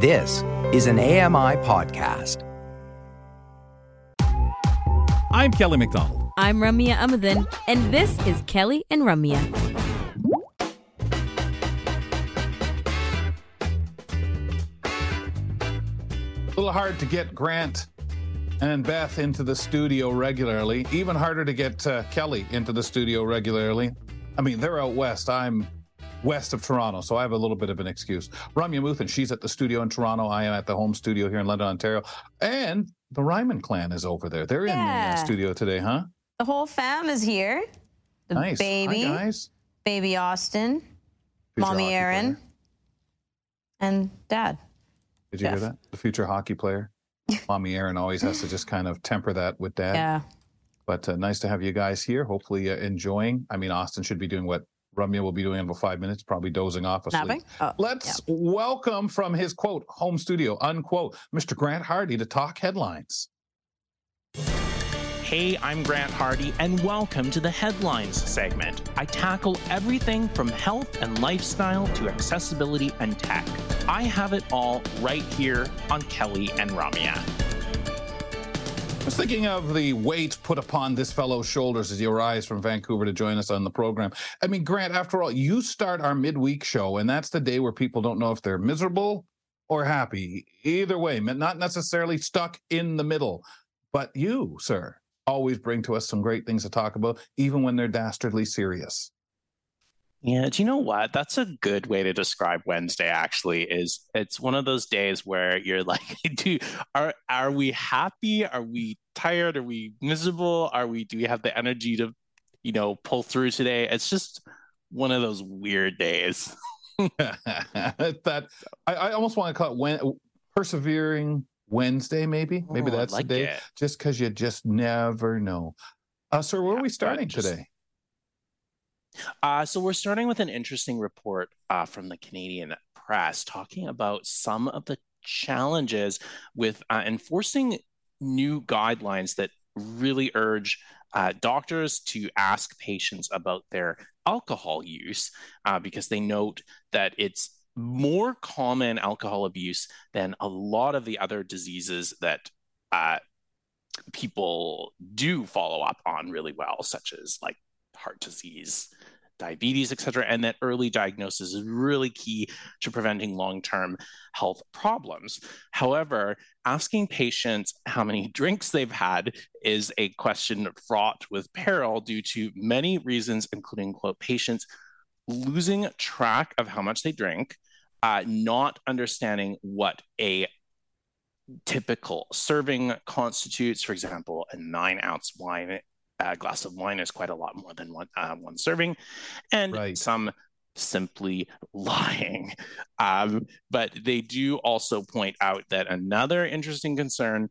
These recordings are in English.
This is an AMI podcast. I'm Kelly McDonald. I'm Ramya Amuthan, and this is Kelly and Ramya. A little hard to get Grant and Beth into the studio regularly. Even harder to get uh, Kelly into the studio regularly. I mean, they're out west. I'm west of Toronto, so I have a little bit of an excuse. Ramya Amuthan, she's at the studio in Toronto. I am at the home studio here in London, Ontario. And the Ryman clan is over there. They're in the uh, studio today, huh? The whole fam is here. The Nice. baby, Hi, guys. baby Austin, Future mommy player. and dad. Did you hear that? The future hockey player. Mommy Aaron always has to just kind of temper that with dad. Yeah. But uh, nice to have you guys here. Hopefully, uh, enjoying. I mean, Austin should be doing what Ramya will be doing in about five minutes, probably dozing off asleep. Napping? Oh, Let's welcome from his quote home studio unquote Mr. Grant Hardy to talk headlines. Hey, I'm Grant Hardy, and welcome to the Headlines segment. I tackle everything from health and lifestyle to accessibility and tech. I have it all right here on Kelly and Ramya. Was thinking of the weight put upon this fellow's shoulders as he arrives from Vancouver to join us on the program. I mean, Grant, after all, you start our midweek show, and that's the day where people don't know if they're miserable or happy. Either way, not necessarily stuck in the middle. But you, sir, always bring to us some great things to talk about, even when they're dastardly serious. Yeah, do you know what? That's a good way to describe Wednesday actually is it's one of those days where you're like, do are are we happy? Are we tired? Are we miserable? Are we do we have the energy to, you know, pull through today? It's just one of those weird days. that I, I almost want to call it when, persevering Wednesday, maybe. Maybe Oh, that's like the day. it. Just because you just never know. Uh, sir, where are we starting just- today? Uh, so we're starting with an interesting report uh, from the Canadian press talking about some of the challenges with uh, enforcing new guidelines that really urge uh, doctors to ask patients about their alcohol use uh, because they note that it's more common alcohol abuse than a lot of the other diseases that uh, people do follow up on really well, such as like heart disease, diabetes, et cetera, and that early diagnosis is really key to preventing long term health problems. However, asking patients how many drinks they've had is a question fraught with peril due to many reasons, including, quote, patients losing track of how much they drink, uh, not understanding what a typical serving constitutes. For example, a nine ounce wine a glass of wine is quite a lot more than one uh, one serving, and Right. some simply lying. Um, but they do also point out that another interesting concern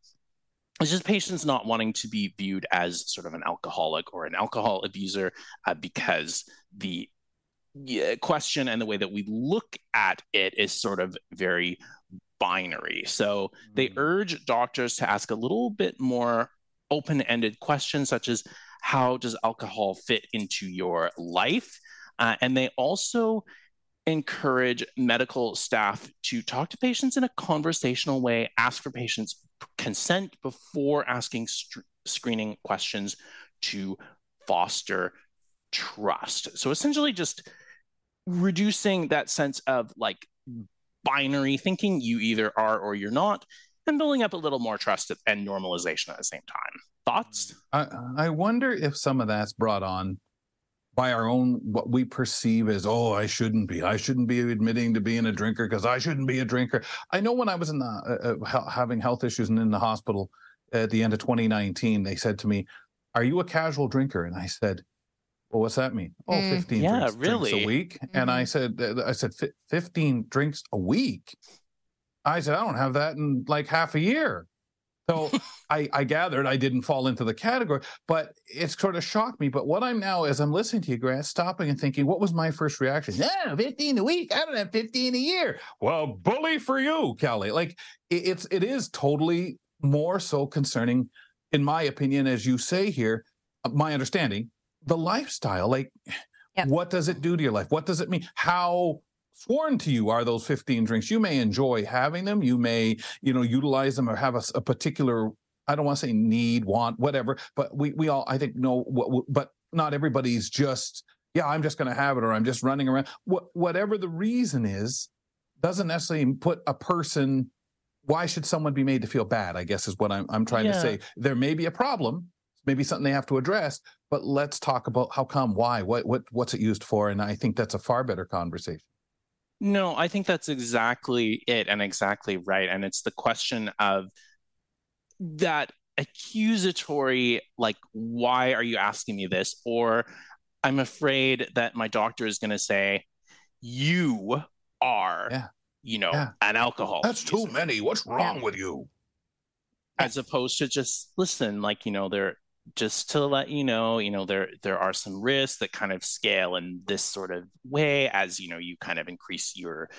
is just patients not wanting to be viewed as sort of an alcoholic or an alcohol abuser uh, because the question and the way that we look at it is sort of very binary. So they Mhm. urge doctors to ask a little bit more open ended questions, such as how does alcohol fit into your life? Uh, and they also encourage medical staff to talk to patients in a conversational way, ask for patients' consent before asking str- screening questions to foster trust. So essentially, just reducing that sense of like binary thinking you either are or you're not and building up a little more trust and normalization at the same time thoughts I, I wonder if some of that's brought on by our own what we perceive as oh I shouldn't be I shouldn't be admitting to being a drinker because I shouldn't be a drinker. I know when I was in the uh, uh, having health issues and in the hospital at the end of 2019, they said to me, "Are you a casual drinker?" And I said, "Well, what's that mean?" Oh, Mm. 15 Yeah, drinks, drinks really. a week. And I said, uh, I said, 15 drinks a week. I said, I don't have that in like half a year. So I, I gathered I didn't fall into the category, but it sort of shocked me. But what I'm now, as I'm listening to you, Grant, stopping and thinking, what was my first reaction? Yeah, 15 a week. I don't have 15 a year. Well, bully for you, Kelly. Like it, it's it is totally more so concerning, in my opinion, as you say here, uh, my understanding, the lifestyle. Like, Yep. what does it do to your life? What does it mean? How sworn to you are those 15 drinks. You may enjoy having them. You may, you know, utilize them or have a, a particular, I don't want to say need, want, whatever, but we, we all, I think, know what, but not everybody's just, yeah, I'm just going to have it or I'm just running around. What, whatever the reason is, doesn't necessarily put a person, why should someone be made to feel bad? I guess is what I'm, I'm trying Yeah. to say. There may be a problem, maybe something they have to address, but let's talk about how come, why, what, what, what's it used for? And I think that's a far better conversation. No, I think that's exactly it and exactly right. And it's the question of that accusatory, like, why are you asking me this? Or I'm afraid that my doctor is going to say, you are, Yeah. you know, Yeah. an alcohol. That's too many. What's wrong with you? as opposed to just listen, like, you know, there just to let you know, you know, there there are some risks that kind of scale in this sort of way as you know you kind of increase your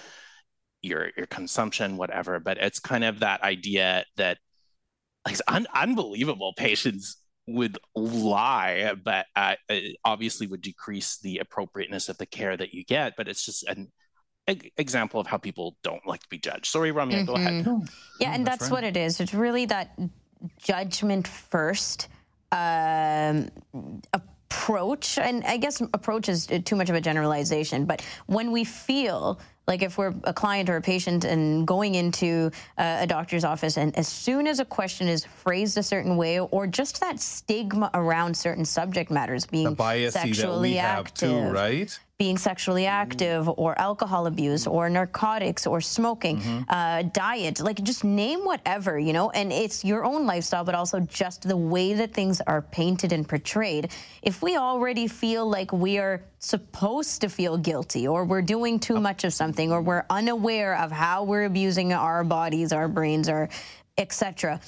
your your consumption, whatever. But it's kind of that idea that like un- unbelievable patients would lie, but uh, it obviously would decrease the appropriateness of the care that you get. But it's just an example of how people don't like to be judged. Sorry, Ramya, go ahead. Yeah, No, and that's that's, right. what it is. It's really that judgment first um, approach. And I guess approach is too much of a generalization, but when we feel like if we're a client or a patient and going into uh, a doctor's office, and as soon as a question is phrased a certain way, or just that stigma around certain subject matters being The bias that sexually we have active, too, right? Being sexually active or alcohol abuse or narcotics or smoking, uh, diet, like just name whatever, you know, and it's your own lifestyle, but also just the way that things are painted and portrayed. If we already feel like we are supposed to feel guilty or we're doing too much of something or we're unaware of how we're abusing our bodies, our brains, our etc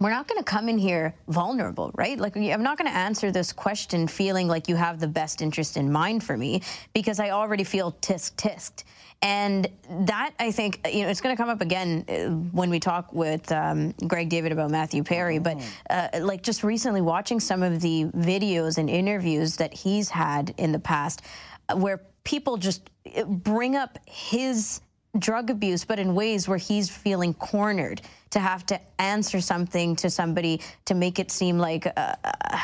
we're not going to come in here vulnerable, right? Like, I'm not going to answer this question feeling like you have the best interest in mind for me because I already feel tisk tisked. And that, I think, you know, it's going to come up again uh, when we talk with um, Greg David about Matthew Perry. But uh, like just recently watching some of the videos and interviews that he's had in the past uh, where people just uh, bring up his drug abuse, but in ways where he's feeling cornered to have to answer something to somebody to make it seem like, uh, uh,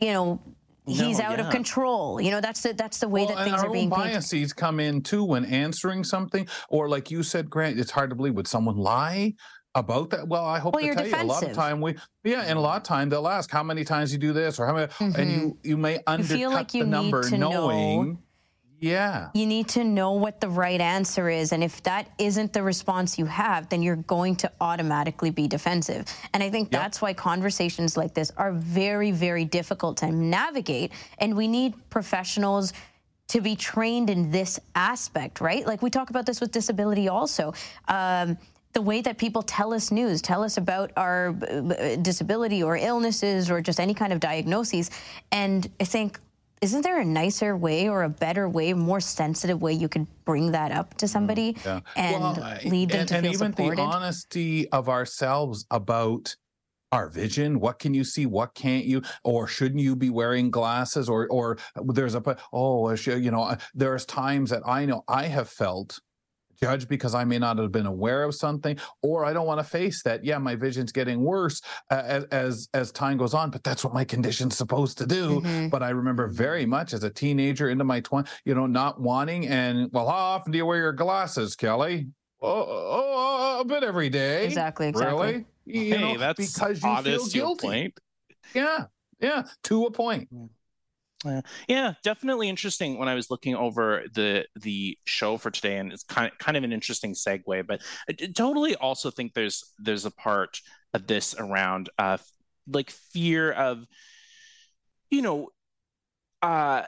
you know, he's No, out of control. You know, that's the that's the way Well, that things are being painted. biases come in too when answering something, or like you said, Grant, it's hard to believe. Would someone lie about that? Well, I hope Well, to tell you, a lot of time we, yeah, and a lot of time they'll ask how many times you do this or how many, and you you may undercut Mm-hmm. feel like you the number, to know- knowing, yeah, You need to know what the right answer is. And if that isn't the response you have, then you're going to automatically be defensive. And I think that's why conversations like this are very, very difficult to navigate. And we need professionals to be trained in this aspect, right? Like we talk about this with disability also. Um, the way that people tell us news, tell us about our uh, disability or illnesses or just any kind of diagnoses. And I think isn't there a nicer way or a better way, more sensitive way you could bring that up to somebody Mm, yeah. and Well, lead them and, to and feel even supported? the honesty of ourselves about our vision what can you see what can't you or shouldn't you be wearing glasses or or there's a oh you know uh, there's times that i know i have felt judged because i may not have been aware of something or i don't want to face that yeah my vision's getting worse uh, as as as time goes on but that's what my condition's supposed to do. Mhm. but i remember very much as a teenager into my 20 you know not wanting and well how often do you wear your glasses kelly? Oh, oh a bit every day. Exactly, exactly. really? You hey, know, that's because you feel guilty. point. yeah yeah to a point. Yeah, definitely interesting. When I was looking over the the show for today, and it's kind of kind of an interesting segue, but I totally also think there's there's a part of this around uh like fear of you know uh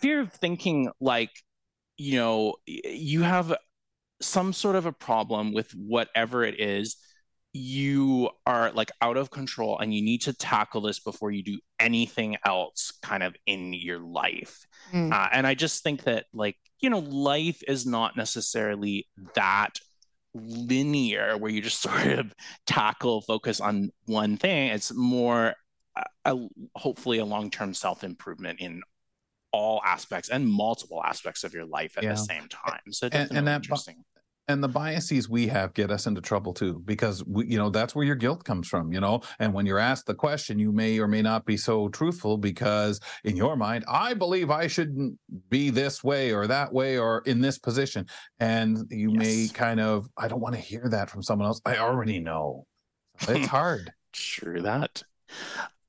fear of thinking like you know you have some sort of a problem with whatever it is you are like out of control and you need to tackle this before you do anything else kind of in your life Mm. uh, and i just think that like you know life is not necessarily that linear where you just sort of tackle focus on one thing it's more a, a, hopefully a long-term self-improvement in all aspects and multiple aspects of your life at Yeah. the same time. So And- definitely and that bu- interesting. And the biases we have get us into trouble too because we, you know that's where your guilt comes from you know? And when you're asked the question you may or may not be so truthful because in your mind i believe i shouldn't be this way or that way or in this position. And you may kind of i don't want to hear that from someone else. I already know. It's hard. True that.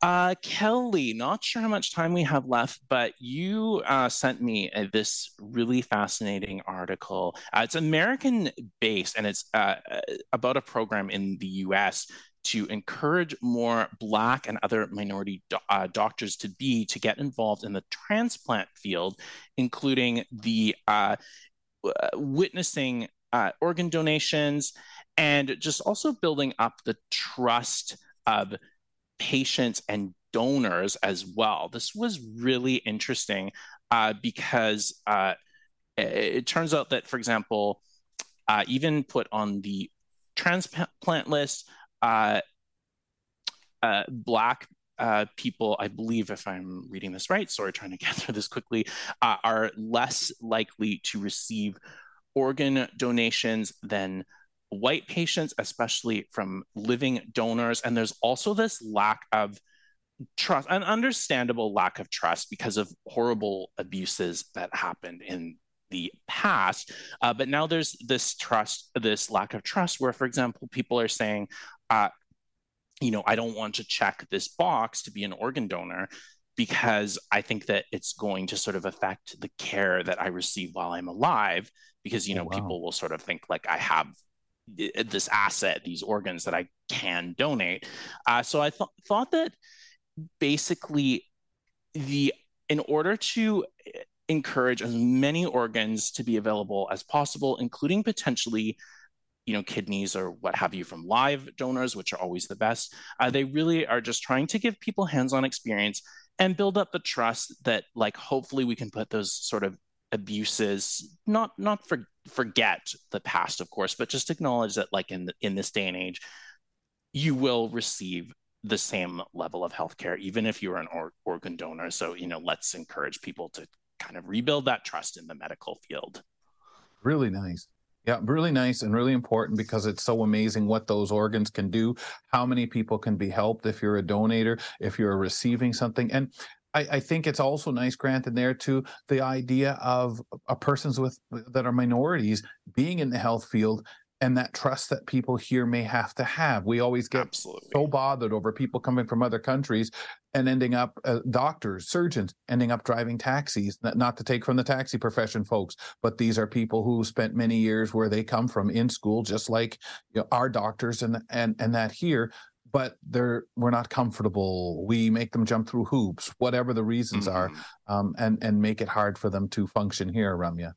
Uh, Kelly, not sure how much time we have left, but you uh, sent me uh, this really fascinating article. Uh, it's American based and it's uh, about a program in the US to encourage more Black and other minority do- uh, doctors to be to get involved in the transplant field, including the uh, uh, witnessing organ donations and just also building up the trust of patients and donors as well. This was really interesting uh, because uh, it, it turns out that, for example, uh, even put on the transplant list, uh, uh, Black uh, people, I believe, if I'm reading this right, sorry, trying to get through this quickly, are less likely to receive organ donations than white patients, especially from living donors. And there's also this lack of trust, an understandable lack of trust because of horrible abuses that happened in the past. Uh, but now there's this trust, this lack of trust, where, for example, people are saying, uh, you know, I don't want to check this box to be an organ donor because I think that it's going to sort of affect the care that I receive while I'm alive. Because, you know, Oh, wow. people will sort of think like I have this asset, these organs that I can donate. Uh, so I th- thought that basically the in order to encourage as many organs to be available as possible, including potentially, you know, kidneys or what have you from live donors, which are always the best. Uh, they really are just trying to give people hands-on experience and build up the trust that, like, hopefully we can put those sort of abuses not not for, forget the past of course but just acknowledge that like in in this day and age you will receive the same level of healthcare even if you're an or- organ donor. So you know let's encourage people to kind of rebuild that trust in the medical field. Really nice. Yeah really nice and really important because it's so amazing what those organs can do how many people can be helped if you're a donator if you're receiving something. And I, I think it's also nice, Grant, in there too, the idea of a persons with that are minorities being in the health field and that trust that people here may have to have. We always get absolutely so bothered over people coming from other countries and ending up uh, doctors, surgeons, ending up driving taxis. Not, to take from the taxi profession, folks, but these are people who spent many years where they come from in school, just like you know, our doctors and and and that here. But they're we're not comfortable. We make them jump through hoops, whatever the reasons are, Mhm. um, and and make it hard for them to function here, Ramya.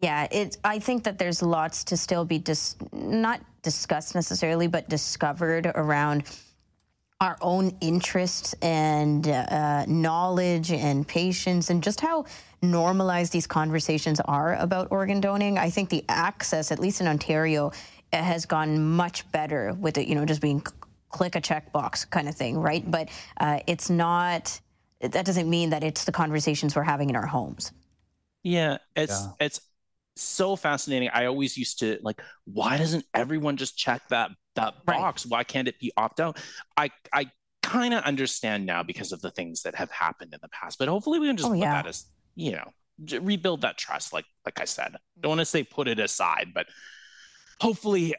Yeah, it. I think that there's lots to still be dis- not discussed necessarily, but discovered around our own interests and uh, knowledge and patience, and just how normalized these conversations are about organ donating. I think the access, at least in Ontario, it has gone much better with it. You know, just being click a checkbox kind of thing, right? But uh, it's not. That doesn't mean that it's the conversations we're having in our homes. Yeah, it's Yeah. it's so fascinating. I always used to like, why doesn't everyone just check that that Right. box? Why can't it be opt out? I I kind of understand now because of the things that have happened in the past. But hopefully we can just Oh, put yeah. that as you know rebuild that trust. Like like I said, don't want to say put it aside, but hopefully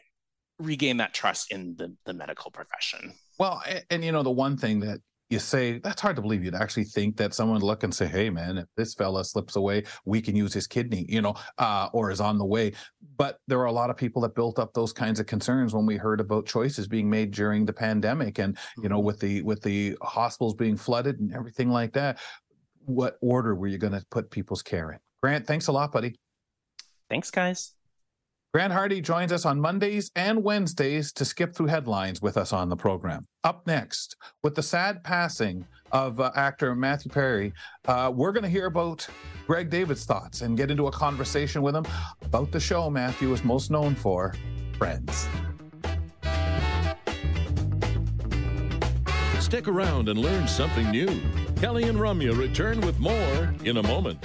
regain that trust in the the medical profession. Well, and, and you know the one thing that you say that's hard to believe you'd actually think that someone would look and say, "Hey, man, if this fella slips away, we can use his kidney," you know, uh, or is on the way. But there are a lot of people that built up those kinds of concerns when we heard about choices being made during the pandemic, and you know, with the with the hospitals being flooded and everything like that. What order were you going to put people's care in? Grant, thanks a lot, buddy. Thanks, guys. Grant Hardy joins us on Mondays and Wednesdays to skip through headlines with us on the program. Up next, with the sad passing of uh, actor Matthew Perry, uh, we're going to hear about Greg David's thoughts and get into a conversation with him about the show Matthew is most known for, Friends. Stick around and learn something new. Kelly and Ramya return with more in a moment.